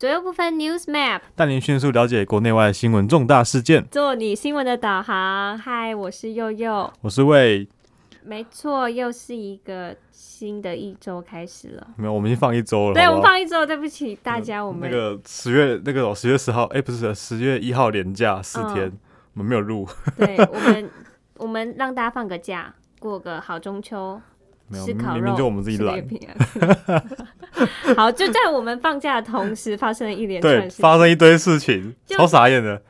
左右部分 News Map，带您迅速了解国内外新闻重大事件。做你新闻的导航。嗨，我是佑佑。我是魏，没错，又是一个新的一周开始了。没有，我们已经放一周了。对，好好我们放一周，对不起大家，我们那个十月那个十月十号，哎、不是十月一号连假四天，嗯我们没有录，对我们 我们让大家放个假，过个好中秋，没有，吃烤肉，明明就我们自己懒吃月，饼啊。好，就在我们放假的同时，发生了一连串对，事情。发生一堆事情，就超傻眼的。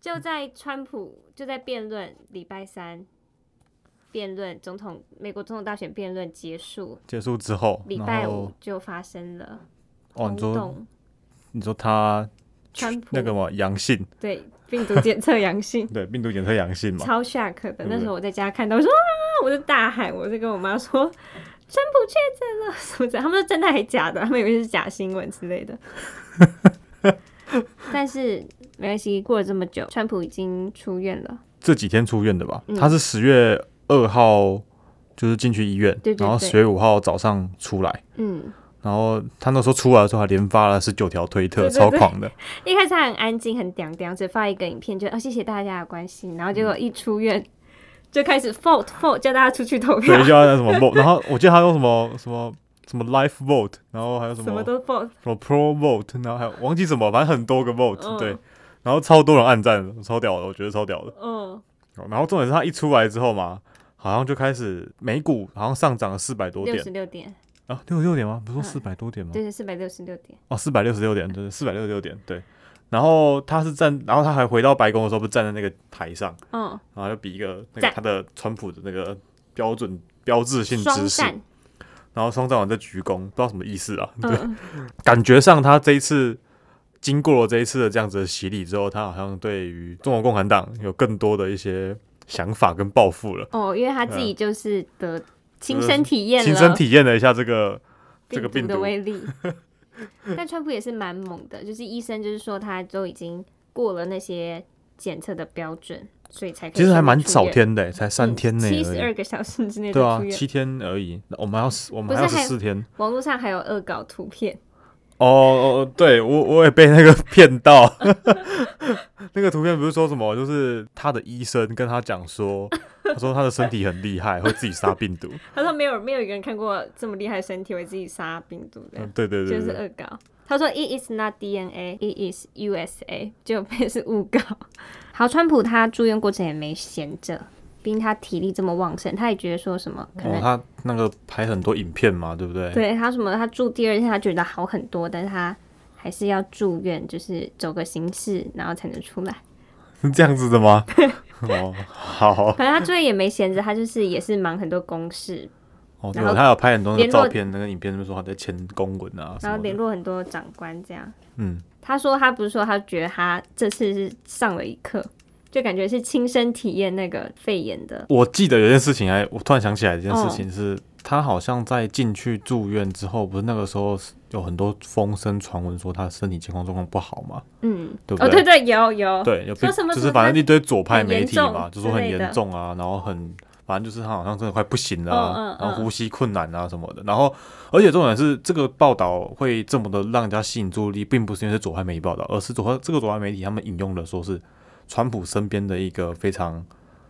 就在川普就在辩论礼拜三辩论总统美国总统大选辩论结束，结束之后，然礼拜五就发生了哦，轰你说，你说他川普那个嘛阳性，对病毒检测阳性，对，病毒检测阳性嘛，超 shock 的。那时候我在家看到，我说啊，我就大喊，我就跟我妈说。川普确诊了，什么的？他们说真的还假的？他们以为是假新闻之类的。但是没关系，过了这么久，川普已经出院了。这几天出院的吧？嗯他是十月二号就是进去医院，然后十月五号早上出来，嗯，然后他那时候出来的时候还连发了十九条推特，对对对超狂的。一开始他很安静，很嗲嗲，只发一个影片，就哦谢谢大家的关心。然后结果一出院，就开始 vote vote，叫大家出去投票对，，叫什么 vote，然后我记得他用什么什么什么 life vote，然后还有什么什么都 vote。什么 pro vote，然后还有忘记什么，反正很多个 vote，、嗯对，然后超多人按赞，超屌的，我觉得超屌的。嗯，然后重点是他一出来之后嘛，好像就开始美股好像上涨了四百多点六点十六点，啊，六十六点吗？不是说嗯四百多点吗？对对，四百六十六点。哦，四百六十六点，对，四百六十六点，对。然后他是站，然后他还回到白宫的时候，不是站在那个台上，嗯，然后就比一个那个他的川普的那个标准标志性双姿势，然后双战完再鞠躬，不知道什么意思啊？对，嗯，感觉上他这一次经过了这一次的这样子的洗礼之后，他好像对于中国共产党有更多的一些想法跟抱负了，哦，因为他自己就是得亲身体验了亲身体验了一下这个这个病病毒。的威力。但川普也是蛮猛的，就是医生就是说他都已经过了那些检测的标准，所以才其实还蛮少天的欸，才三天内七十。二个小时之内对啊。七天而已。我们要十，我们还要十四天。网络上还有恶搞图片，哦哦，哦对我我也被那个 骗到。那个图片不是说什么，就是他的医生跟他讲说，他说他的身体很厉害，会自己杀病毒。他说没有没有一个人看过这么厉害的身体会自己杀病毒的，嗯，对对对就是，恶搞。他说 It is not DNA, it is USA，就被是误搞。好，川普他住院过程也没闲着，毕竟他体力这么旺盛，他也觉得说什么可能、哦，他那个拍很多影片嘛，对不对？对他什么他住第二天他觉得好很多，但是他还是要住院，就是走个形式，然后才能出来。是这样子的吗？哦，好。反正他最近也没闲着，他就是也是忙很多公事，哦，对，他有拍很多那个照片、那个影片，就说他在签公文啊然后。联络很多长官这样。嗯，他说他不是说他觉得他这次是上了一课，就感觉是亲身体验那个肺炎的。我记得有件事情还，我突然想起来一件事嗯情是，他好像在进去住院之后，不是那个时候有很多风声传闻说他身体健康状况不好嘛？嗯，对不哦，对对对，有有，对，有什么就是反正一堆左派媒体嘛，就说很严重啊，然后很反正就是他好像真的快不行了、然后嗯呼吸困难啊什么的。然后而且重点是这个报道会这么的让人家吸引注意力，并不是因为是左派媒体报道，而是左派这个左派媒体他们引用的说是川普身边的一个非常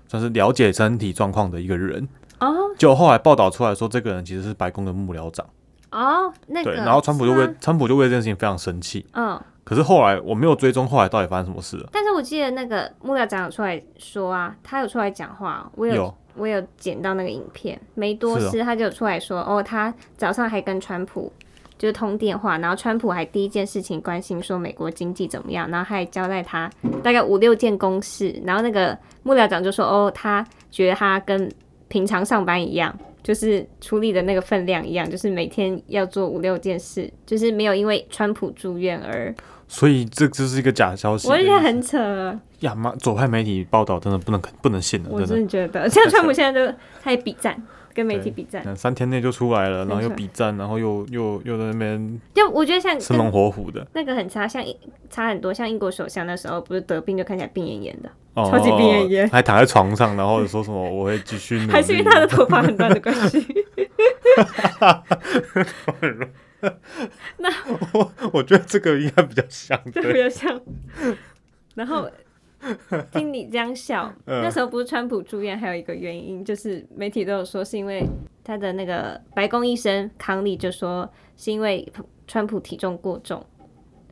算是了解身体状况的一个人。哦就后来报道出来说，这个人其实是白宫的幕僚长，哦，那个，对，然后川普就是为川普就为这件事情非常生气。嗯，可是后来我没有追踪后来到底发生什么事了。但是我记得那个幕僚长有出来说啊，他有出来讲话，我有有我有剪到那个影片，梅多是哦斯他就出来说，哦，他早上还跟川普。就是通电话，然后川普还第一件事情关心说美国经济怎么样，然后他还交代他大概五六件公事，然后那个幕僚长就说，哦，他觉得他跟平常上班一样，就是处理的那个分量一样，就是每天要做五六件事，就是没有因为川普住院而，所以这就是一个假消息。我觉得很扯，呀妈，左派媒体报道真的不能不能信了，我真的。觉得，像川普现在就他也比战，跟媒体比战，嗯三天内就出来了，然后又比战，然后又又又在那边就我觉得像生龙活虎的，那个很差，像差很多，像英国首相那时候不是得病就看起来病恹恹的，哦，超级病恹恹。还躺在床上，然后说什么我会继续努力，还是因为他的头发很乱的关系。那 我我觉得这个应该比较像 比较像。然后 听你这样笑，嗯那时候不是川普住院，还有一个原因就是媒体都有说是因为他的那个白宫医生康利就说是因为川普体重过重，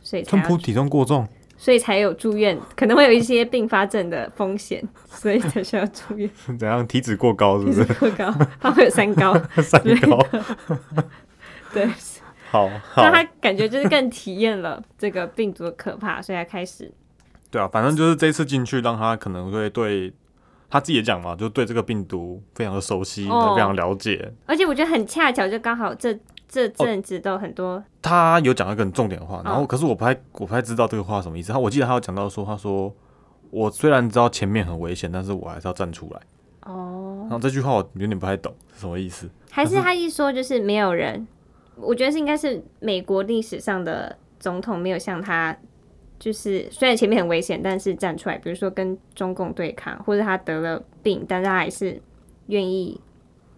所以才川普体重过重，所以才有住院，可能会有一些并发症的风险，所以才需要住院。怎样体脂过高是不体是？脂过高，他会有三高。三高，对，好好那他感觉就是更体验了这个病毒的可怕，所以他开始对啊，反正就是这次进去，让他可能会对他自己也讲嘛，就对这个病毒非常的熟悉，哦非常了解。而且我觉得很恰巧，就刚好这这阵子都很多，他有讲一个很重点的话，然后哦可是我不太我不太知道这个话什么意思。他我记得他有讲到说，他说我虽然知道前面很危险，但是我还是要站出来。哦，然后这句话我有点不太懂是什么意思。还是他一说就是没有人，我觉得是应该是美国历史上的总统没有像他，就是虽然前面很危险，但是站出来，比如说跟中共对抗，或者他得了病，但是他还是愿意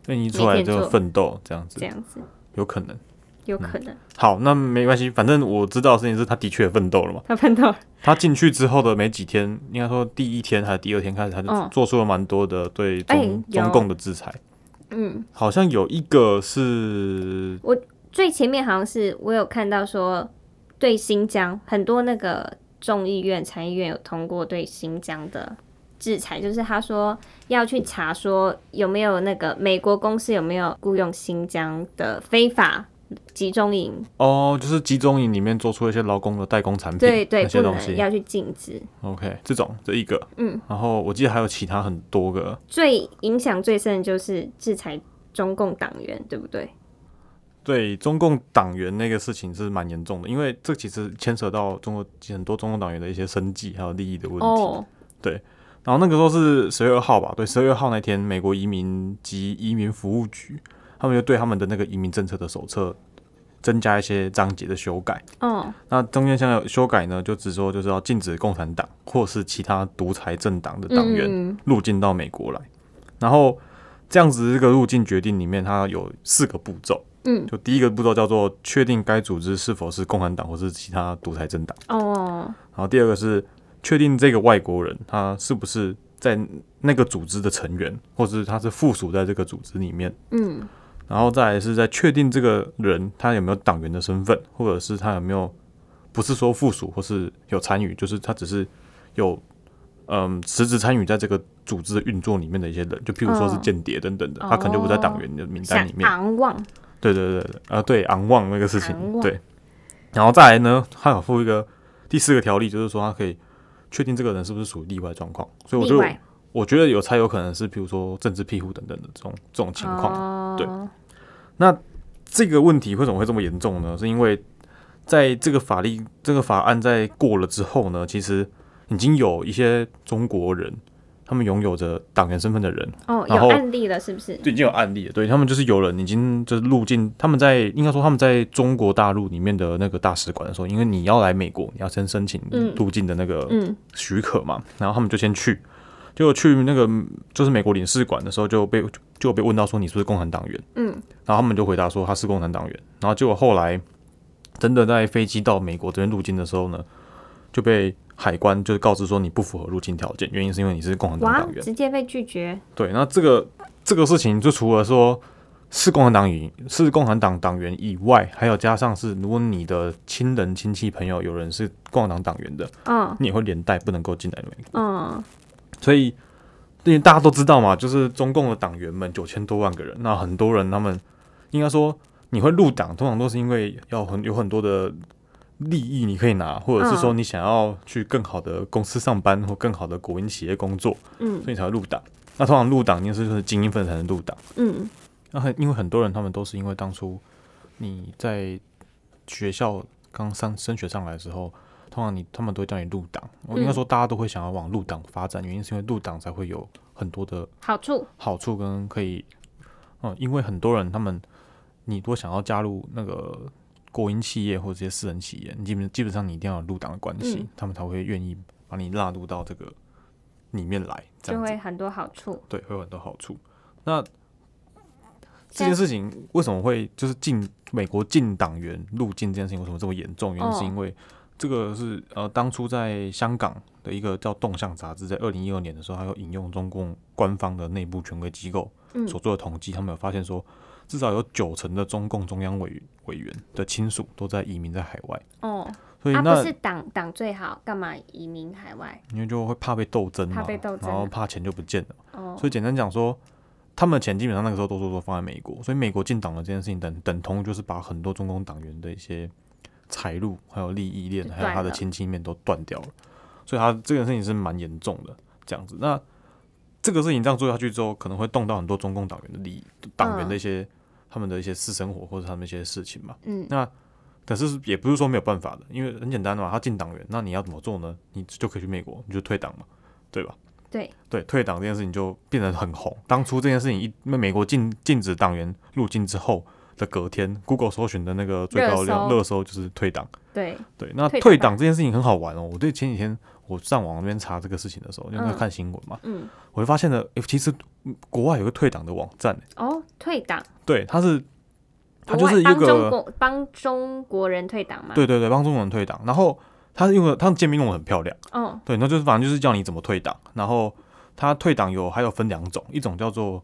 愿意出来就奋斗这样子这，样子，有可能。有可能、好，那没关系，反正我知道的事情是他的确奋斗了嘛。他奋斗他进去之后的没几天，应该说第一天还是第二天开始，他就嗯做出了蛮多的对哎中、有中共的制裁。嗯。好像有一个是我最前面好像是我有看到说，对新疆很多那个众议院、参议院有通过对新疆的制裁，就是他说要去查说有没有那个美国公司有没有雇佣新疆的非法集中营，哦，就是集中营里面做出一些劳工的代工产品，对对，那些不东西。能要去禁止。OK，这种这一个，嗯，然后我记得还有其他很多个，最影响最深的就是制裁中共党员，对不对？对中共党员那个事情是蛮严重的，因为这其实牵扯到中国很多中共党员的一些生计还有利益的问题。哦，然后那个时候是十月二号吧，对，十月二号那天，美国移民及移民服务局他们就对他们的那个移民政策的手册增加一些章节的修改。哦，那中间像有修改呢，就只说就是要禁止共产党或是其他独裁政党的党员嗯，入境到美国来。然后这样子这个入境决定里面，它有四个步骤。嗯，就第一个步骤叫做确定该组织是否是共产党或是其他独裁政党。哦，然后第二个是确定这个外国人他是不是在那个组织的成员，或是他是附属在这个组织里面。嗯，然后再来是在确定这个人他有没有党员的身份，或者是他有没有不是说附属或是有参与，就是他只是有嗯实质参与在这个组织的运作里面的一些人，就譬如说是哦间谍等等的，他可能就不在党员的名单里面。昂望，对对对对，啊对，昂望那个事情，对。然后再来呢，他有附一个第四个条例，就是说他可以确定这个人是不是属于例外状况，所以我就我觉得有才有可能是，比如说政治庇护等等的这种这种情况。哦、对那这个问题为什么会这么严重呢？是因为在这个法律这个法案在过了之后呢，其实已经有一些中国人，他们拥有着党员身份的人，哦，有案例了是不是？对，已经有案例了。对他们就是有人已经就是入境，他们在应该说他们在中国大陆里面的那个大使馆的时候，因为你要来美国，你要先申请嗯入境的那个嗯，许可嘛，然后他们就先去，结果去那个就是美国领事馆的时候就被就被问到说你是不是共产党员，嗯，然后他们就回答说他是共产党员，然后结果后来真的在飞机到美国这边入境的时候呢，就被海关就是告知说你不符合入境条件，原因是因为你是共产党党，员。直接被拒绝，对，那这个这个事情就除了说是共产党员是共产党党员以外，还有加上是如果你的亲人、亲戚、朋友有人是共产党党员的，嗯你也会连带不能够进来美国。嗯，所以，因为大家都知道嘛，就是中共的党员们九千多万个人，那很多人他们应该说你会入党，通常都是因为要很有很多的利益你可以拿，或者是说嗯你想要去更好的公司上班或更好的国营企业工作，嗯所以你才会入党。那通常入党一定是就是精英分子才能入党。嗯那很因为很多人他们都是因为当初你在学校刚上升学上来的时候，通常你他们都会叫你入党。我应该嗯说大家都会想要往入党发展，原因是因为入党才会有很多的好处，好处跟可以，嗯，因为很多人他们你如果想要加入那个国营企业或者这些私人企业，你基本基本上你一定要有入党的关系，嗯他们才会愿意把你纳入到这个里面来，就会很多好处。对，会有很多好处。那这件事情为什么会就是进美国进党员入境这件事情为什么这么严重？原因是因为这个是呃当初在香港的一个叫《动向》杂志，在二零一二年的时候，它有引用中共官方的内部权威机构嗯所做的统计，他们有发现说，至少有九成的中共中央委委员的亲属都在移民在海外，哦，啊，所以那不是党党最好，干嘛移民海外？因为就会怕被斗争嘛，怕被斗争。然后怕钱就不见了。哦，所以简单讲说，他们的钱基本上那个时候都都都放在美国，所以美国进党的这件事情等等同就是把很多中共党员的一些财路、还有利益链，还有他的亲戚面都断掉了，所以他这件事情是蛮严重的。这样子，那这个事情这样做下去之后，可能会动到很多中共党员的利益，党员的一些、他们的一些私生活或者他们一些事情嘛。嗯，那可是也不是说没有办法的，因为很简单嘛，他进党员，那你要怎么做呢？你就可以去美国，你就退党嘛，对吧？对，对，退党这件事情就变得很红。当初这件事情一，因为美国禁禁止党员入境之后的隔天，Google 搜寻的那个最高量热搜热搜就是退党。对，对，那退党这件事情很好玩哦。我对前几天我上网那边查这个事情的时候，因为在嗯看新闻嘛，嗯，我就发现了，诶其实嗯国外有个退党的网站，哦，退党，对，它是他就是一个帮中个国帮中国人退党嘛？，对对对，帮中国人退党，然后它用的他的界面用的很漂亮。哦，对，那就是反正就是教你怎么退党，然后他退党有还有分两种，一种叫做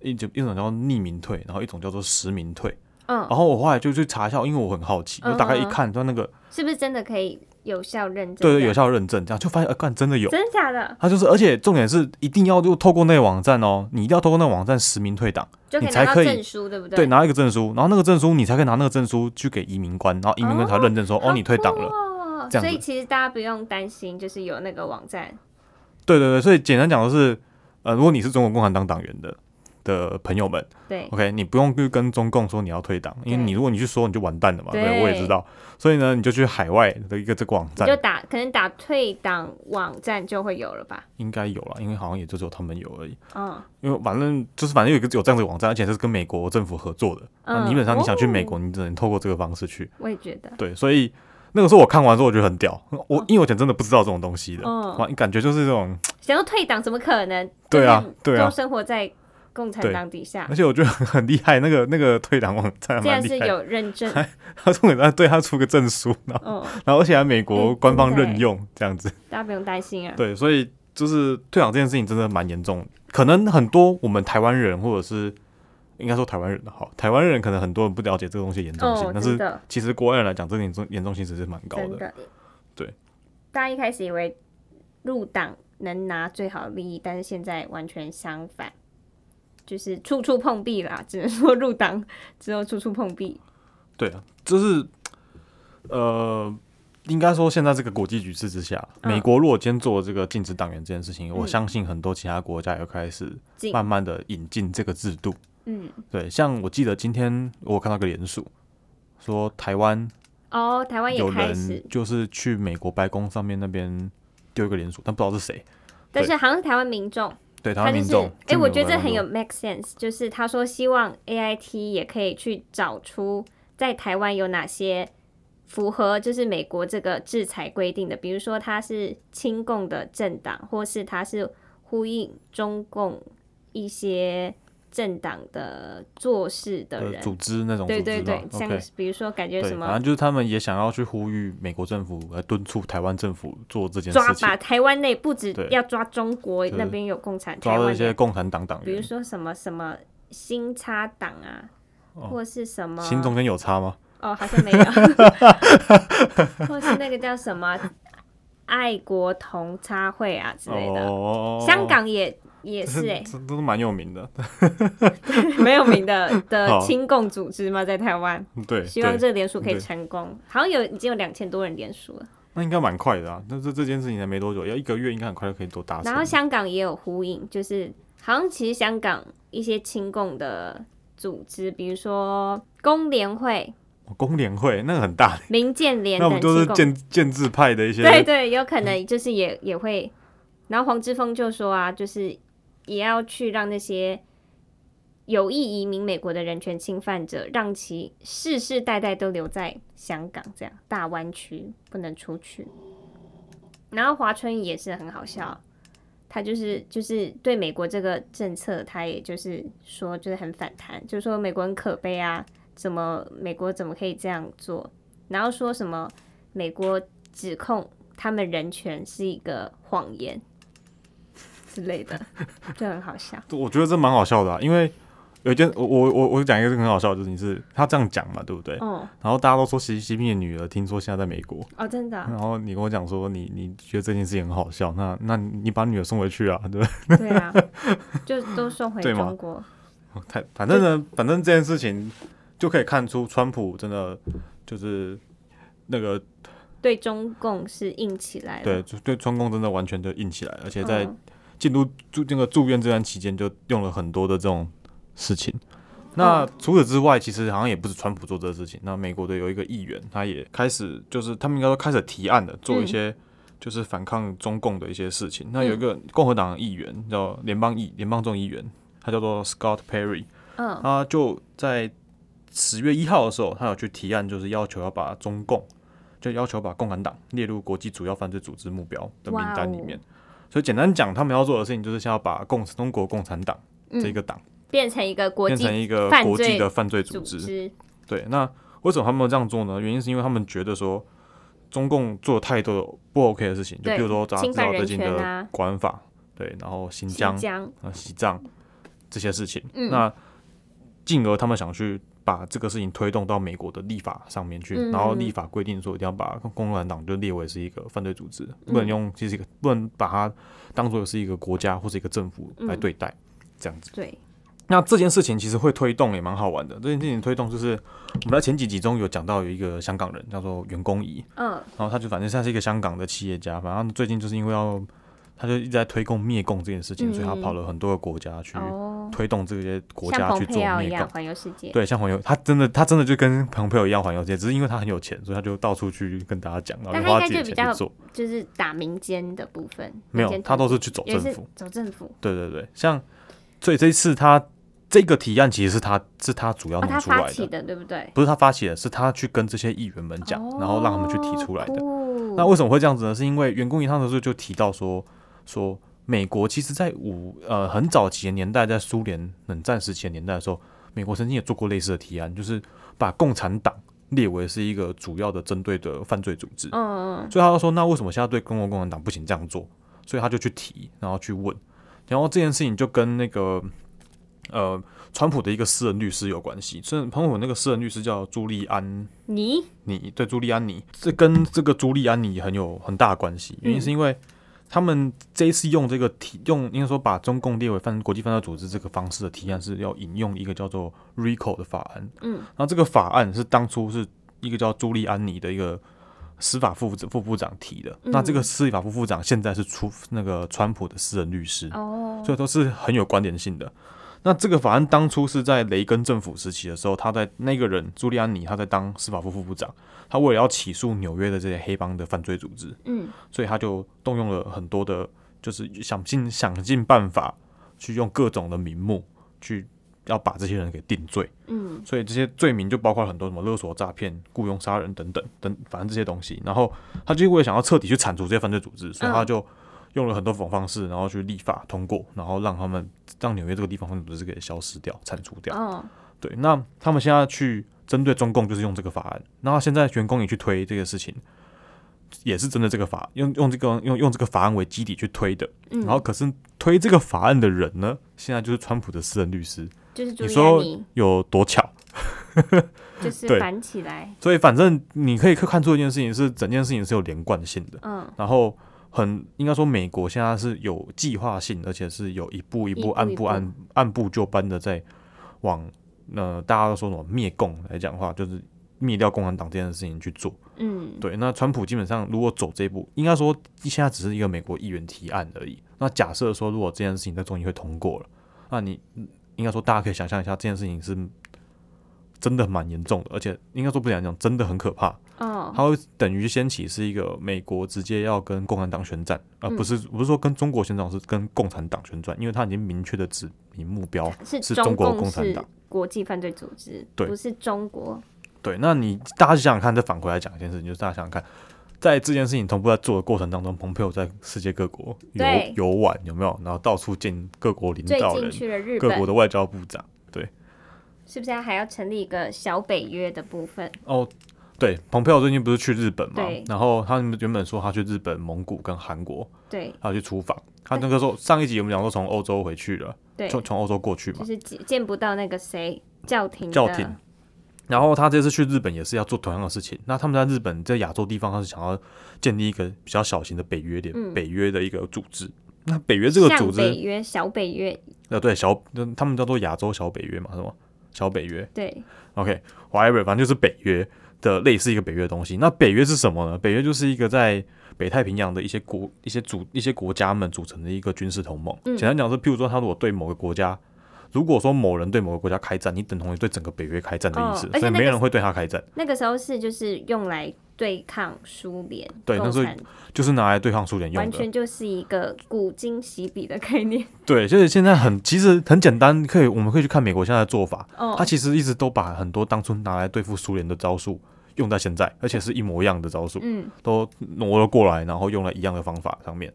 一种一种叫匿名退，然后一种叫做实名退。嗯，然后我后来就去查一下，因为我很好奇，我大概一看，它那个是不是真的可以有效认证？对对有，效认证，这样就发现，呃，干真的有。真的假的？他就是，而且重点是一定要就透过那个网站哦，你一定要透过那个网站实名退档，就你才可以证书，对不对，对？拿一个证书，然后那个证书你才可以拿那个证书去给移民官，然后移民官才认证说，哦，你退档了。所以其实大家不用担心，就是有那个网站，对对对，所以简单讲的是，呃，如果你是中国共产党党员的的朋友们，对，OK，你不用去跟中共说你要退党，因为你如果你去说你就完蛋了嘛，对，对我也知道，所以呢，你就去海外的一个这个网站就，打可能打退党网站就会有了吧？应该有了，因为好像也就只有他们有而已，嗯。因为反正就是反正有一个有这样子的网站，而且是跟美国政府合作的，那嗯，基本上你想去美哦国，你只能透过这个方式去，我也觉得，对，所以那个时候我看完之后我觉得很屌，我因为我以前真的不知道这种东西的，嗯哇，感觉就是这种，想要退党怎么可能？对啊对啊。都生活在共产党底下。而，且我觉得很很厉害，那个那个退党网站还既然是有认证，他重点他对他出个证书，然后嗯，然后而且还美国哎官方任用这样子。大家不用担心啊。对，所以就是退党这件事情真的蛮严重，可能很多我们台湾人或者是应该说台湾人的好，台湾人可能很多人不了解这个东西的严重性，哦，但是其实国外人来讲，这个严重严重性其实是蛮高的，对。大家一开始以为入党能拿最好的利益，但是现在完全相反，就是处处碰壁啦。只能说入党之后处处碰壁。对啊，就是呃，应该说现在这个国际局势之下，嗯美国如果今天做这个禁止党员这件事情，我嗯相信很多其他国家也开始慢慢的引进这个制度。嗯，对，像我记得今天我看到个联署，说台湾哦，台湾也有人，就是去美国白宫上面那边丢一个联署，但不知道是谁。但是好像是台湾民众，对，台他就是湾民众，哎、就我觉得这很有 make sense，就是他说希望 AIT 也可以去找出在台湾有哪些符合就是美国这个制裁规定的，比如说他是亲共的政党，或是他是呼应中共一些政党的做事的人，组织那种组织对对对，像比如说感觉，什么反正就是他们也想要去呼吁美国政府来敦促台湾政府做这件事情把，台湾内不止要抓中国那边有共产，抓到一些共产党党员比如员。说什么什么新差党啊，哦或是什么新中间有差吗？哦，好像没有，或是那个叫什么爱国同差会啊之类的。哦，香港也也是哎、这都是蛮有名的。没有名的 的好亲共组织嘛，在台湾，对，希望对这个联署可以成功。好像有已经有两千多人联署了，那应该蛮快的啊。那这这件事情才没多久，要一个月应该很快就可以都达成。然后香港也有呼应，就是好像其实香港一些亲共的组织，比如说工联会、哦工联会那个很大，民建联那不都是建建制派的一些对对，有可能就是也也会。然后黄之锋就说啊，就是也要去让那些有意移民美国的人权侵犯者，让其世世代代都留在香港这样大湾区，不能出去。然后华春莹也是很好笑，他就是就是对美国这个政策，他也就是说就是很反弹，就是说美国很可悲啊，怎么美国怎么可以这样做？然后说什么美国指控他们人权是一个谎言之类的，就很好笑。我觉得这蛮好笑的、啊，因为有一件我我我我讲一个很好笑的事情是，他这样讲嘛，对不对？哦然后大家都说习习近平的女儿听说现在在美国，哦，真的啊、然后你跟我讲说你你觉得这件事情很好笑，那那你把女儿送回去啊，对不对？对啊，就都送回中国。太反正呢，反正这件事情就可以看出川普真的就是那个对中共是硬起来了。对就对中共真的完全就硬起来，而且在嗯进入住那个住院这段期间就用了很多的这种事情。那除此之外，其实好像也不是川普做这个事情。那美国的有一个议员，他也开始就是他们应该说开始提案了，做一些就是反抗中共的一些事情。那有一个共和党的议员叫联邦议联邦众议员，他叫做 Scott Perry，嗯他就在十月一号的时候，他有去提案，就是要求要把中共，就要求把共产党列入国际主要犯罪组织目标的名单里面。所以简单讲，他们要做的事情就是先要把共中国共产党这个党变成一个国变成际一个国际的犯罪组组织。对，那为什么他们这样做呢？原因是因为他们觉得说，中共做了太多不 OK 的事情，就比如说大家知道最近的权啊。国安法，对，然后新新疆、疆，啊西藏这些事情，嗯。那进而他们想去把这个事情推动到美国的立法上面去，嗯然后立法规定说一定要把共产党就列为是一个犯罪组织，嗯不能用其实一个不能把它当做是一个国家或是一个政府来嗯对待，这样子。对，那这件事情其实会推动也蛮好玩的。这件事情推动就是我们在前几集中有讲到有一个香港人叫做袁公仪，嗯然后他就反正他是一个香港的企业家，反正最近就是因为要他就一直在推共灭共这件事情，嗯所以他跑了很多个国家去哦，推动这些国家去做佩奥一样灭共。环游世界。对，像环游，他真的，他真的就跟朋友一样环游世界，只是因为他很有钱，所以他就到处去跟大家讲，然后花自己钱去做。就是打民间的部分，没有，他都是去走政府。走政府。对对对，像所以这一次他这个提案其实是他是他主要弄出来的，对不对？不是他发起的，是他去跟这些议员们讲，然后让他们去提出来的。哦那为什么会这样子呢？是因为员工一趟的时候就提到说，说美国其实在五呃很早期的年代，在苏联冷战时期的年代的时候，美国曾经也做过类似的提案，就是把共产党列为是一个主要的针对的犯罪组织。嗯嗯所以他就说，那为什么现在对中国共产党不行这样做？所以他就去提，然后去问，然后这件事情就跟那个呃川普的一个私人律师有关系。所以川普那个私人律师叫朱利安尼，你你对朱利安尼，这跟这个朱利安尼很有很大的关系。原因是因为他们这一次用这个提用，应该说把中共列为犯国际犯罪组织这个方式的提案，是要引用一个叫做 RICO 的法案。嗯，然后这个法案是当初是一个叫朱利安尼的一个司法副副部长提的。嗯那这个司法副部长现在是出那个川普的私人律师。哦，所以都是很有关联性的。那这个法案当初是在雷根政府时期的时候，他在那个人朱利安尼他在当司法部副部长，他为了要起诉纽约的这些黑帮的犯罪组织，嗯所以他就动用了很多的，就是想尽想尽办法去用各种的名目去要把这些人给定罪。嗯所以这些罪名就包括很多什么勒索、诈骗、雇佣杀人等等等，反正这些东西。然后他就为了想要彻底去铲除这些犯罪组织，所以他就用了很多种方式，然后去立法通过，然后让他们让纽约这个地方犯罪组织给消失掉、铲除掉。哦，对，那他们现在去针对中共就是用这个法案，然后现在员工也去推这个事情，也是针对这个法用用这个用用这个法案为基底去推的。嗯，然后可是推这个法案的人呢，现在就是川普的私人律师，就是你说，有多巧？就是对反起来，所以反正你可以看出一件事情是，整件事情是有连贯性的，嗯然后很应该说美国现在是有计划性，而且是有一步一步按部按按部就班的在往呃大家都说什么灭共来讲的话，就是灭掉共产党这件事情去做。嗯，对，那川普基本上如果走这一步，应该说现在只是一个美国议员提案而已。那假设说如果这件事情在众议会通过了，那你应该说大家可以想象一下，这件事情是真的蛮严重的，而且应该说不讲讲，真的很可怕。哦，它会等于掀起是一个美国直接要跟共产党宣战，而、嗯不是不是说跟中国宣战，是跟共产党宣战，因为他已经明确的指明目标是是中国共产党。国际犯罪组织，对不是中国，对，那你大家想想看，再反过来讲一件事情，就是大家想想看，在这件事情同步在做的过程当中，蓬佩奥在世界各国游游玩，有没有？然后到处见各国领导人、各国的外交部长。是不是还要成立一个小北约的部分？哦，对，蓬佩奥最近不是去日本嘛对？然后他们原本说他去日本、蒙古跟韩国，对他要去出访。他那个时候上一集我们讲说从欧洲回去了，对，从从欧洲过去嘛就。是见见不到那个谁教廷教廷然后他这次去日本也是要做同样的事情。那他们在日本在亚洲地方，他是想要建立一个比较小型的北约联、嗯北约的一个组织。那北约这个组织北，约、小北约，呃，对小，他们叫做亚洲小北约嘛，是吗？小北约对，，OK，whatever，、反正就是北约的类似一个北约的东西。那北约是什么呢？北约就是一个在北太平洋的一些国、一些组、一些国家们组成的一个军事同盟。嗯简单讲是，譬如说，他如果对某个国家，如果说某人对某个国家开战，你等同于对整个北约开战的意思，哦那个所以没人会对他开战。那个时候是就是用来对抗苏联，对那是就是拿来对抗苏联用的。完全就是一个古今洗笔的概念。对，就是现在很其实很简单，可以我们可以去看美国现在的做法，哦他，其实一直都把很多当初拿来对付苏联的招数用在现在，而且是一模一样的招数，嗯，都挪了过来，然后用了一样的方法上面。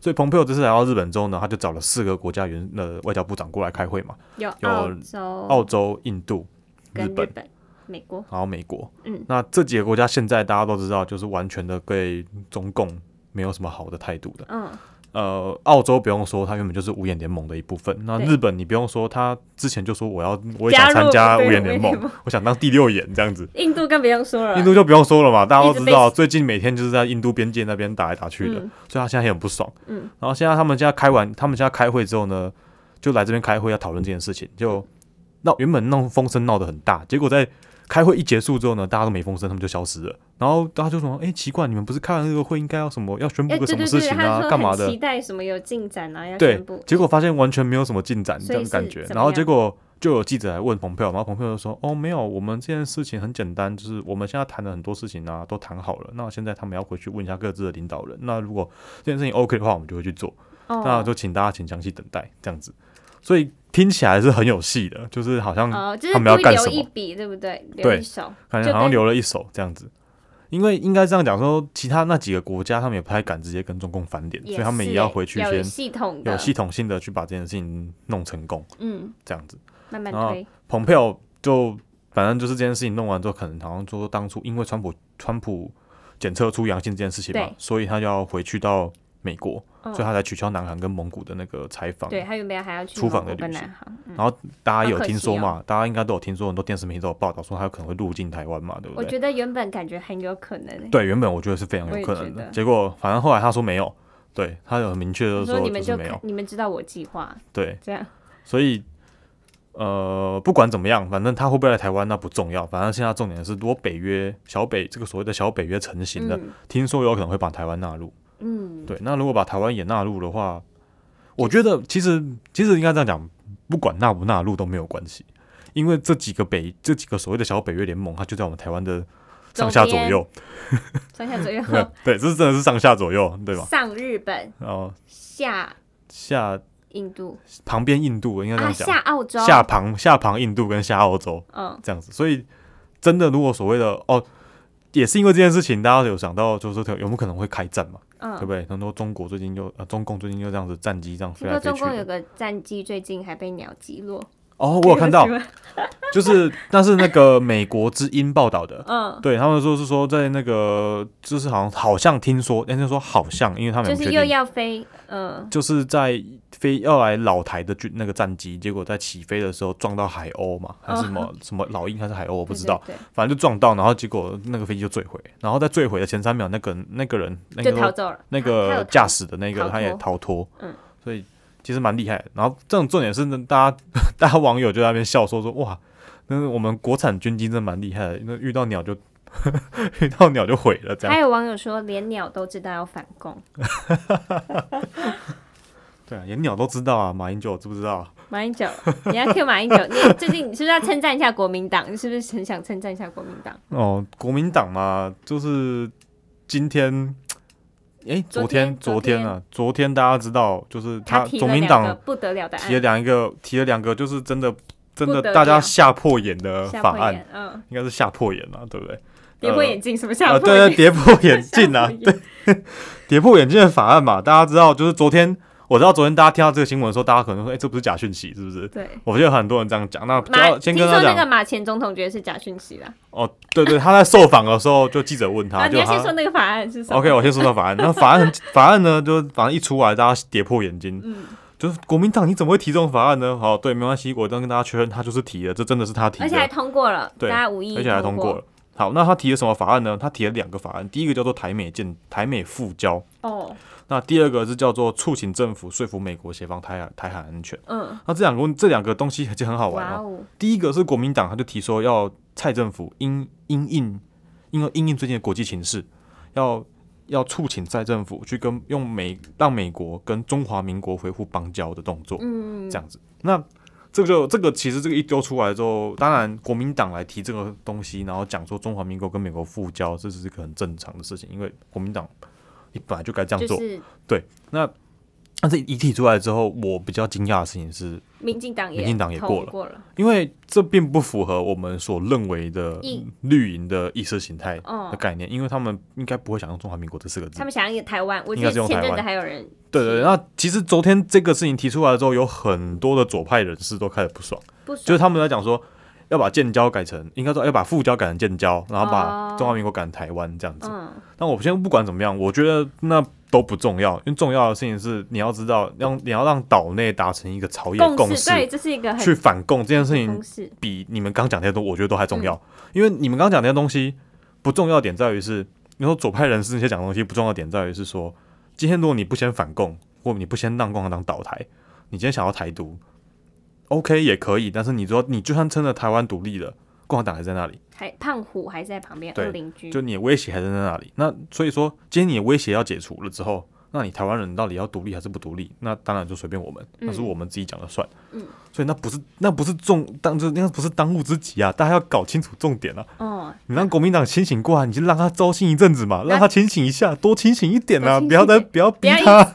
所以蓬佩奥这次来到日本之后呢，他就找了四个国家原的外交部长过来开会嘛，有有澳洲、澳洲、印度、日本，跟日本、美国，然后美国。嗯，那这几个国家现在大家都知道，就是完全的对中共没有什么好的态度的。嗯，呃，澳洲不用说，它原本就是五眼联盟的一部分。那日本你不用说，他之前就说我要我也想参加五眼联盟 我想当第六眼这样子。印度更不用说了，印度就不用说了嘛，大家都知道，最近每天就是在印度边界那边打来打去的，嗯所以他现在也很不爽。嗯，然后现在他们现在开完，他们现在开会之后呢，就来这边开会要讨论这件事情，就那原本闹风声闹得很大，结果在开会一结束之后呢，大家都没风声，他们就消失了。然后大家就说：“哎、奇怪，你们不是开完这个会应该要什么要宣布哎，个什么事情啊，干嘛的期？”待什么有进展啊，要对宣布，，结果发现完全没有什么进展，这所以样感觉。然后结果就有记者来问彭佩奥，然后蓬佩奥就说：“哦，没有，我们这件事情很简单，就是我们现在谈的很多事情啊，都谈好了。那现在他们要回去问一下各自的领导人。那如果这件事情 OK 的话，我们就会去做。哦，那就请大家请详细等待这样子。所以听起来是很有戏的，就是好像他们要干什么。一笔，对不对？留对一手，感觉好像留了一手这样子。因为应该这样讲说，其他那几个国家他们也不太敢直接跟中共翻脸，所以他们也要回去有先系统有系统性的去把这件事情弄成功，嗯，这样子。慢慢然后推，蓬佩奥就反正就是这件事情弄完之后，可能好像说当初因为川普川普检测出阳性这件事情嘛，所以他就要回去到美国，嗯。所以他才取消南韩跟蒙古的那个采访。对他原本还要去出访的旅行，嗯。然后大家有听说嘛？大家应该都有听说，很多电视媒体都有报道说他有可能会入境台湾嘛，对不对？我觉得原本感觉很有可能。欸，对，原本我觉得是非常有可能的，结果反正后来他说没有，对他有很明确的我说你们就没有，你们知道我计划。对，这样，所以呃，不管怎么样，反正他会不会来台湾那不重要，反正现在重点是，如果北约小北这个所谓的小北约成型了，嗯。听说有可能会把台湾纳入，嗯，对，那如果把台湾也纳入的话，我觉得其实其实应该这样讲，不管纳不纳入都没有关系，因为这几个北这几个所谓的小北约联盟，它就在我们台湾的上下左右，上下左右，对，这是真的是上下左右，对吧？上日本，然后下下印度旁边印度应该这啊，样讲，下澳洲，下旁下旁印度跟下澳洲嗯，这样子，所以真的如果所谓的哦，也是因为这件事情，大家有想到就是说有没有可能会开战嘛，嗯对不对？很多中国最近就呃中共最近就这样子战机这样飞来飞去中。共有个战机最近还被鸟击落，哦，我有看到 就是那是那个美国之音报道的。嗯，对他们说是说在那个就是好像好像听说，人家说好像，因为他们就是又要飞，嗯，就是在飞要来老台的军那个战机，结果在起飞的时候撞到海鸥嘛，还是什么、什么老鹰还是海鸥，我不知道，反正就撞到，然后结果那个飞机就坠毁，然后在坠毁的前三秒，那个那个人那对就逃个走了，那个驾驶的那个他也逃脱，嗯，所以其实蛮厉害的。然后这种重点是，大家 大家网友就在那边笑说说哇，那我们国产军机真的蛮厉害的，那遇到鸟就 遇到鸟就毁了这样。还有网友说，连鸟都知道要反攻。对啊，连鸟都知道啊，马英九知不知道啊？马英九，你要 Q 马英九，你最近你是不是要称赞一下国民党？你是不是很想称赞一下国民党？哦，国民党嘛，就是今天。哎，昨昨天天昨昨天啊，昨天大家知道，就是他提国民党不得了的提了案，两个，提了两个，就是真的真的大家了吓破眼的法案，嗯，应该是吓破眼了，对不对？跌破眼镜，什么下呃，破对对，眼跌破眼镜啊 对，跌破眼镜的法案嘛，大家知道，就是昨天我知道昨天大家听到这个新闻的时候，大家可能说，哎、这不是假讯息是不是？对。我觉得很多人这样讲，那就马先听跟他那个马前总统觉得是假讯息啦。哦，对对，他在受访的时候，就记者问他，就他要先说那个法案是什么 OK，我先说到法案。那法案很法案呢，就法案一出来，大家跌破眼睛。嗯，就是国民党你怎么会提这种法案呢？好，对，没关系，我刚跟大家确认，他就是提的，这真的是他提的而且还，通过了，对大家无意而且还通过了。好，那他提了什么法案呢？他提了两个法案，第一个叫做台美建台美复交，哦，那第二个是叫做促请政府说服美国协防台海台海安全。嗯，那这两个这两个东西就很好玩哦。哦，第一个是国民党，他就提说要蔡政府因因应因为因应最近的国际情势，要要促请蔡政府去跟用美让美国跟中华民国恢复邦交的动作，嗯，这样子。那这个就这个其实这个一丢出来之后，当然国民党来提这个东西，然后讲说中华民国跟美国复交，这是一个很正常的事情，因为国民党你本来就该这样做。就是那但是一提出来之后，我比较惊讶的事情是，民进党也民进党也过了过了，因为这并不符合我们所认为的绿营的意识形态哦的概念，因为他们应该不会想用中华民国这四个字他。们想要一个台湾，我应记得前阵该是用台湾子还有人对对对，那其实昨天这个事情提出来之后，有很多的左派人士都开始不爽，不爽，就是他们在讲说要把建交改成，应该说要把复交改成建交，然后把哦。中华民国改成台湾这样子。嗯，但我先不管怎么样，我觉得那都不重要，因为重要的事情是你要知道，让你要让岛内达成一个朝野共共识，对，这是一个去反共这件事情，比你们刚讲那些东，我觉得都还重嗯。要。因为你们刚讲那些东西不重要的点在于是，你说左派人士那些讲的东西不重要的点在于是说，今天如果你不先反共，或你不先让共产党倒台，你今天想要台独，OK 也可以，但是你说你就算真的台湾独立了，共产党还在那里，还胖虎还在旁边，对二邻居，就你的威胁还在那里。那所以说，今天你的威胁要解除了之后，那你台湾人到底要独立还是不独立？那当然就随便我们，那是我们自己讲了算。嗯，所以那不是那不是重当这那不是当务之急啊！大家要搞清楚重点啊！哦，你让国民党清醒过来，你就让他糟心一阵子嘛，让他清醒一下，多清醒一点啊！不要再不要逼他，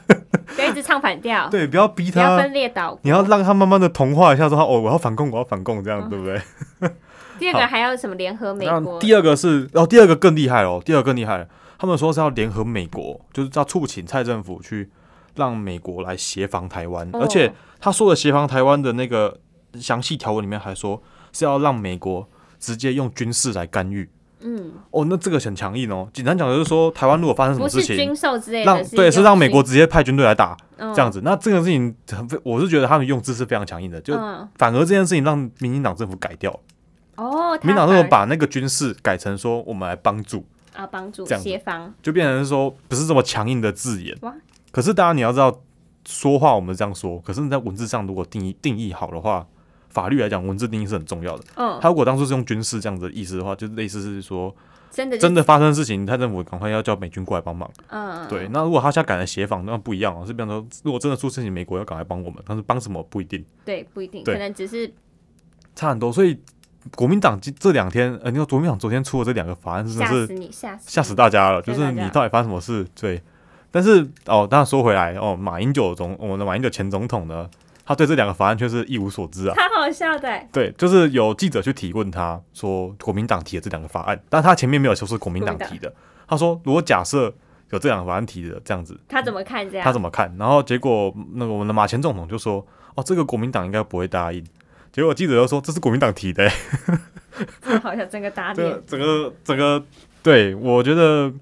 不要一直唱反调，对，不要逼不要他分，裂岛，你要让他慢慢的同化一下，说他哦，我要反共，我要反共，这样、嗯对不对？第二个还要什么联合美那国，第二个是，哦，第二个更厉害哦，第二个更厉害了，他们说是要联合美国，就是要促请蔡政府去让美国来协防台湾，哦。而且他说的协防台湾的那个详细条文里面还说是要让美国直接用军事来干预。嗯，哦，那这个很强硬哦。简单讲就是说，台湾如果发生什么事情，军售之类让，对是让美国直接派军队来打这这样子。那这个事情很，我是觉得他们用字是非常强硬的，就嗯，反而这件事情让民进党政府改掉，哦，民进党政府把那个军事改成说我们来帮助。啊帮助这样协防，就变成是说不是这么强硬的字眼哇。可是大家你要知道，说话我们这样说，可是你在文字上如果定义定义好的话，法律来讲文字定义是很重要的。嗯，他如果当初是用军事这样子的意思的话，就类似是说真的就真的发生事情，蔡政府赶快要叫美军过来帮忙。嗯，对，那如果他现在改了协防，那不一样啊，是变成说如果真的出事情，美国要赶快帮我们，但是帮什么不一定，对，不一定，对可能只是差很多。所以国民党这这两天，呃，你说国民党昨天出的这两个法案真的是吓死你，吓死吓死大家了，就是你到底发生什么事？对，但是哦，当然说回来哦，马英九总我们的马英九前总统呢，他对这两个法案却是一无所知啊。太好笑的，对，就是有记者去提问他说，国民党提的这两个法案，但他前面没有说是国民党提的。他说，如果假设有这两个法案提的这样子，他怎么看这样？他怎么看？然后结果那个我们的马前总统就说，哦，这个国民党应该不会答应。结果记者又说，这是国民党提的、好笑，整个打这脸。整个整个，对我觉得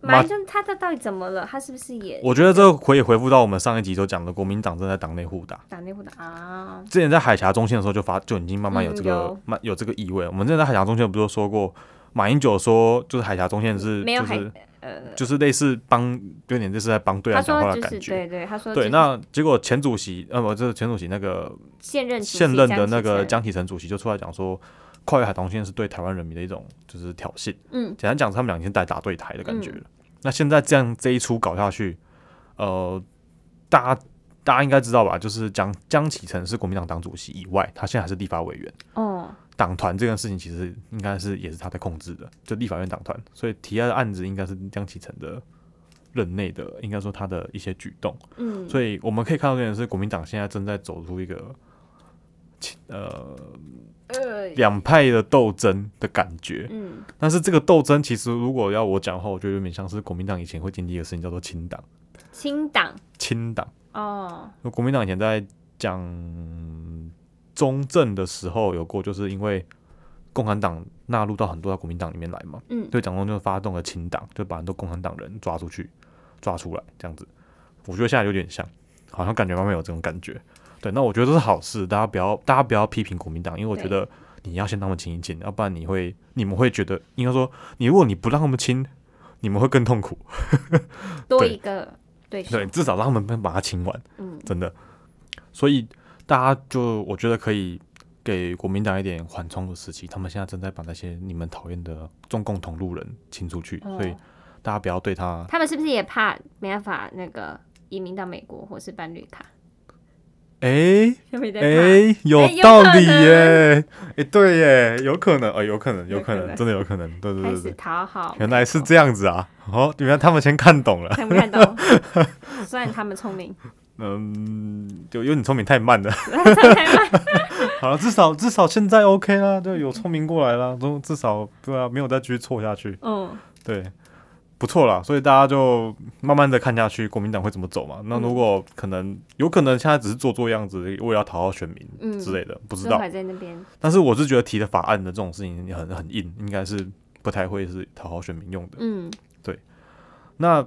马英九他他到底怎么了？他是不是也我觉得这个可以回复到我们上一集所讲的，国民党正在党内互打。党内互打啊？之前在海峡中线的时候就发就已经慢慢有这个嗯有慢、有这个意味。我们之前在海峡中线不是说过，马英九说就是海峡中线是没有海就是呃，就是类似帮有点就是在帮对他岸讲话的感觉。对对，他说对，就是那结果前主席呃不，就是前主席那个现任现任的那个江启臣主席就出来讲说，跨越海防线是对台湾人民的一种就是挑衅。嗯简单讲，他们两天在打对台的感觉了。那现在这样这一出搞下去，呃，大家大家应该知道吧？就是江江启臣是国民党党主席以外，他现在还是立法委员。哦党团这件事情其实应该是也是他在控制的，就立法院党团，所以提案的案子应该是江启臣的任内的，应该说他的一些举动。嗯，所以我们可以看到这件事，国民党现在正在走出一个，呃，呃，两派的斗争的感觉。嗯，但是这个斗争其实如果要我讲的话，我觉得有点像是国民党以前会经历的事情，叫做清党。清党清党，哦，国民党以前在讲中正的时候有过，就是因为共产党纳入到很多到国民党里面来嘛，嗯对蒋中正就发动了清党，就把很多共产党人抓出去，抓出来这样子。我觉得现在有点像，好像感觉慢慢有这种感觉。对，那我觉得这是好事，大家不要大家不要批评国民党，因为我觉得你要先让他们亲一亲，要不然你会你们会觉得应该说，你如果你不让他们亲，你们会更痛苦。对多一个对手对，，至少让他们把它亲完。嗯，真的。所以大家就我觉得可以给国民党一点缓冲的时期，他们现在正在把那些你们讨厌的中共同路人清出去，所以哦大家不要对他。他们是不是也怕没办法那个移民到美国或是办绿卡？哎哎、怕有道理耶！哎、对耶，有可能，哦、有可能，有可能，真的有可能，对对对对，讨好，原来是这样子啊！哦，原来他们先看懂了，看不看懂？虽然他们聪明，嗯，就有你聪明太慢了。太慢 好了，至少至少现在 OK 啦，就，有聪明过来啦，都至少对啊，没有再继续错下去。嗯，对，不错啦，所以大家就慢慢的看下去，国民党会怎么走嘛？那嗯如果可能，有可能现在只是做做样子，为了要讨好选民嗯之类的，不知道。还在那边，但是我是觉得提的法案的这种事情很很硬，应该是不太会是讨好选民用的。嗯，对那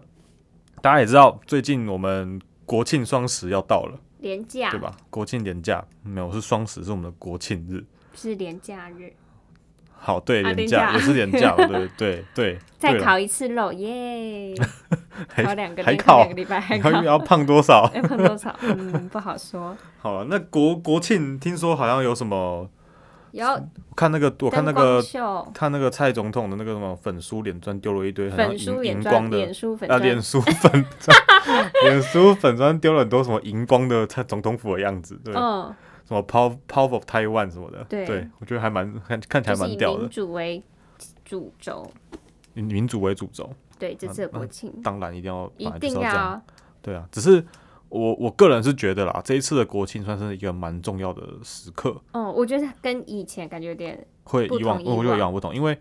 大家也知道，最近我们国庆双十要到了，廉价对吧？国庆连假没有是双十，是我们的国庆日。是廉价日，好，对，啊廉价、也是廉价，对 对对。再烤一次肉，耶！还烤两个，还连烤烤两个礼拜，还烤要要胖多少？要胖多少？嗯，不好说。好了，那国国庆听说好像有什么？有我看那个，我看那个，看那个蔡总统的那个什么粉书脸砖丢了一堆很荧、荧光的脸书粉啊，砖脸书粉砖，脸书粉砖丢了很多什么荧光的蔡总统府的样子，对，嗯，什么 Power Power of Taiwan 什么的，对。我觉得还蛮看看起来就是以蛮屌的。民，主为主轴。以民主为主轴，对，这次的国庆。当然一定要，一定要对啊，只是我我个人是觉得啦，这一次的国庆算是一个蛮重要的时刻，哦，我觉得跟以前感觉有点会以往我觉得以往往不同，因为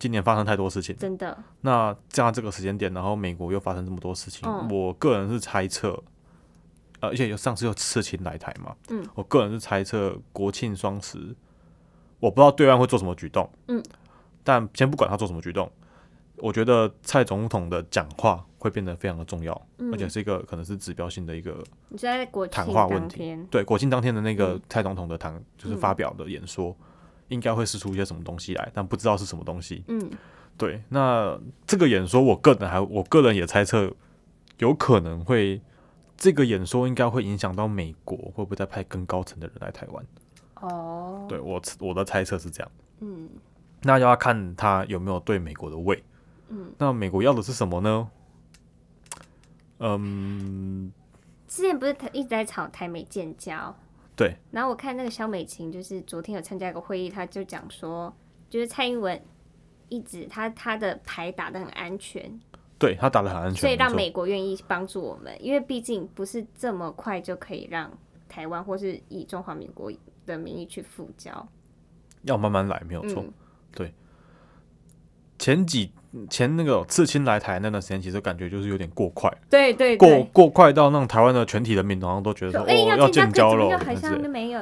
今年发生太多事情，真的，那这样这个时间点，然后美国又发生这么多事情，嗯。我个人是猜测，呃，而且有上次有刺青来台嘛，嗯，我个人是猜测国庆双十，我不知道对岸会做什么举动，嗯，但先不管他做什么举动，我觉得蔡总统的讲话会变得非常的重要，嗯而且是一个可能是指标性的一个你在国谈话问题，对国庆当天的那个嗯蔡总统的谈，就是发表的演说，应该会试出一些什么东西来，但不知道是什么东西。嗯，对，那这个演说，我个人还我个人也猜测，有可能会这个演说应该会影响到美国会不会再派更高层的人来台湾。哦，对我我的猜测是这样。嗯那要看他有没有对美国的胃。嗯，那美国要的是什么呢？嗯，之前不是一直在吵台美建交，对，然后我看那个肖美琴，就是昨天有参加一个会议，她就讲说，就是蔡英文一直她她的牌打的很安全，对他打得很安全，所以让美国愿意帮助我们，因为毕竟不是这么快就可以让台湾或是以中华民国的名义去复交，要慢慢来，没有错。嗯，前几前那个刺青来台那段时间，其实感觉就是有点过快，对对过对，过快到让台湾的全体人民好像都觉得哦，要建交了，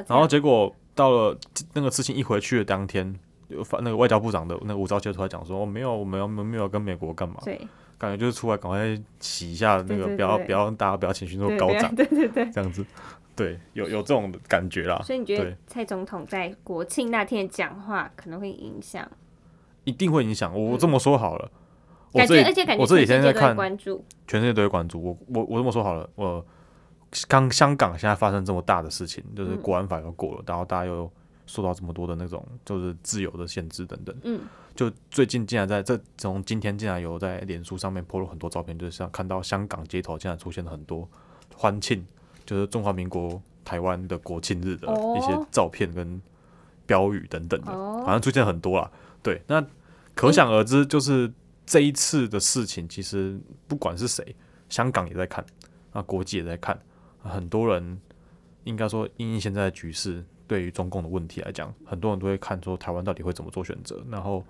然后结果到了那个刺青一回去的当天，那个外交部长的那个吴钊燮出来讲说，哦，没有，我们没有跟美国干嘛，对感觉就是出来赶快洗一下那个，不要不要大家不要情绪那么高涨，对对对。这样子，对，有有这种感觉啦，所以你觉得蔡总统在国庆那天的讲话可能会影响？一定会影响。我我这么说好了，我感觉，这而且感觉我这几全世界都在天在看，关注。全世界都会关注。我我我这么说好了，我刚香港现在发生这么大的事情，就是嗯国安法又过了，然后大家又受到这么多的那种就是自由的限制等等。嗯，就最近竟然在这从今天竟然有在脸书上面 po 了很多照片，就是像看到香港街头竟然出现了很多欢庆，就是中华民国台湾的国庆日的一些哦照片跟标语等等的，哦反正出现很多啦。对，那可想而知，就是这一次的事情，其实不管是谁，香港也在看，啊，国际也在看，啊很多人应该说，因应现在的局势，对于中共的问题来讲，很多人都会看说台湾到底会怎么做选择，然后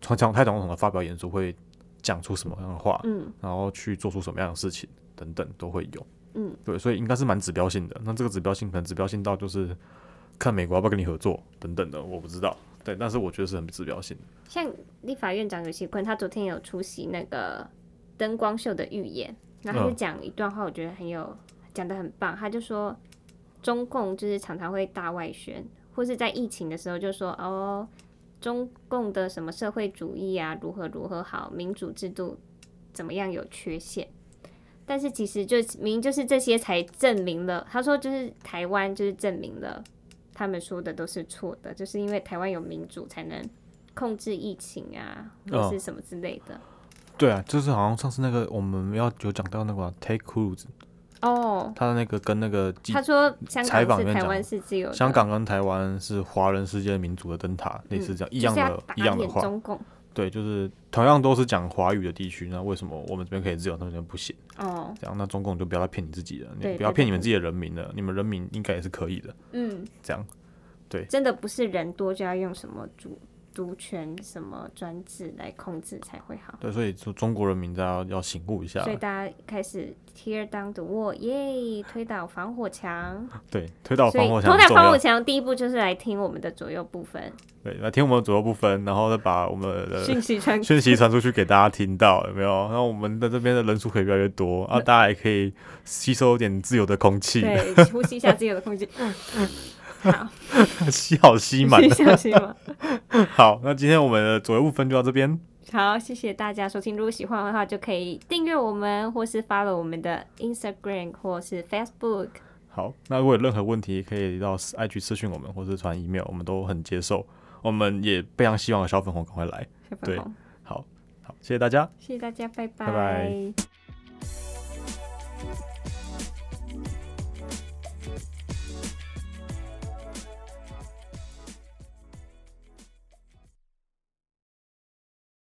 从蒋太总统的发表演说会讲出什么样的话，嗯然后去做出什么样的事情等等都会有。嗯，对，所以应该是蛮指标性的。那这个指标性可能指标性到就是看美国要不要跟你合作等等的，我不知道。对，但是我觉得是很指标性的。像立法院长游锡坤，他昨天有出席那个灯光秀的预演，然后他就嗯讲一段话，我觉得很有讲的很棒。他就说，中共就是常常会大外宣，或是在疫情的时候就说哦，中共的什么社会主义啊，如何如何好，民主制度怎么样有缺陷。但是其实就明明就是这些才证明了，他说就是台湾就是证明了他们说的都是错的，就是因为台湾有民主才能控制疫情啊，或哦是什么之类的。对啊，就是好像上次那个我们要有讲到那个 Take Cruise，哦，他的那个跟那个记他说采访里面讲是台湾是自由的，香港跟台湾是华人世界民主的灯塔，类似这样一样的一样的话，对，就是同样都是讲华语的地区，那为什么我们这边可以自由，他们那边不行？哦，这样，那中共就不要再骗你自己了，你不要骗你们自己的人民了，你们人民应该也是可以的，嗯，这样。对。真的不是人多就要用什么主独权、什么专制来控制才会好。对，所以说中国人民大家要醒悟一下所，以大家开始 tear down the wall，耶，推倒防火墙。对，推倒防火墙推倒防火墙第一步就是来听我们的左右部分对，来听我们的左右部分，然后再把我们的讯息传讯息传出去给大家听到，有没有？然后我们的这边的人数可以越来越多，啊，大家也可以吸收一点自由的空气，对，呼吸一下自由的空气。好，吸好吸满继。续小心吗？好，那今天我们的左右部分就到这边。好，谢谢大家收听。如果喜欢的话，就可以订阅我们，或是 follow 我们的 Instagram 或是 Facebook。好，那如果有任何问题，可以到 IG 私讯我们，或是传 email，我们都很接受。我们也非常希望小粉红赶快来。对小粉红，好，好，谢谢大家。谢谢大家，拜拜拜拜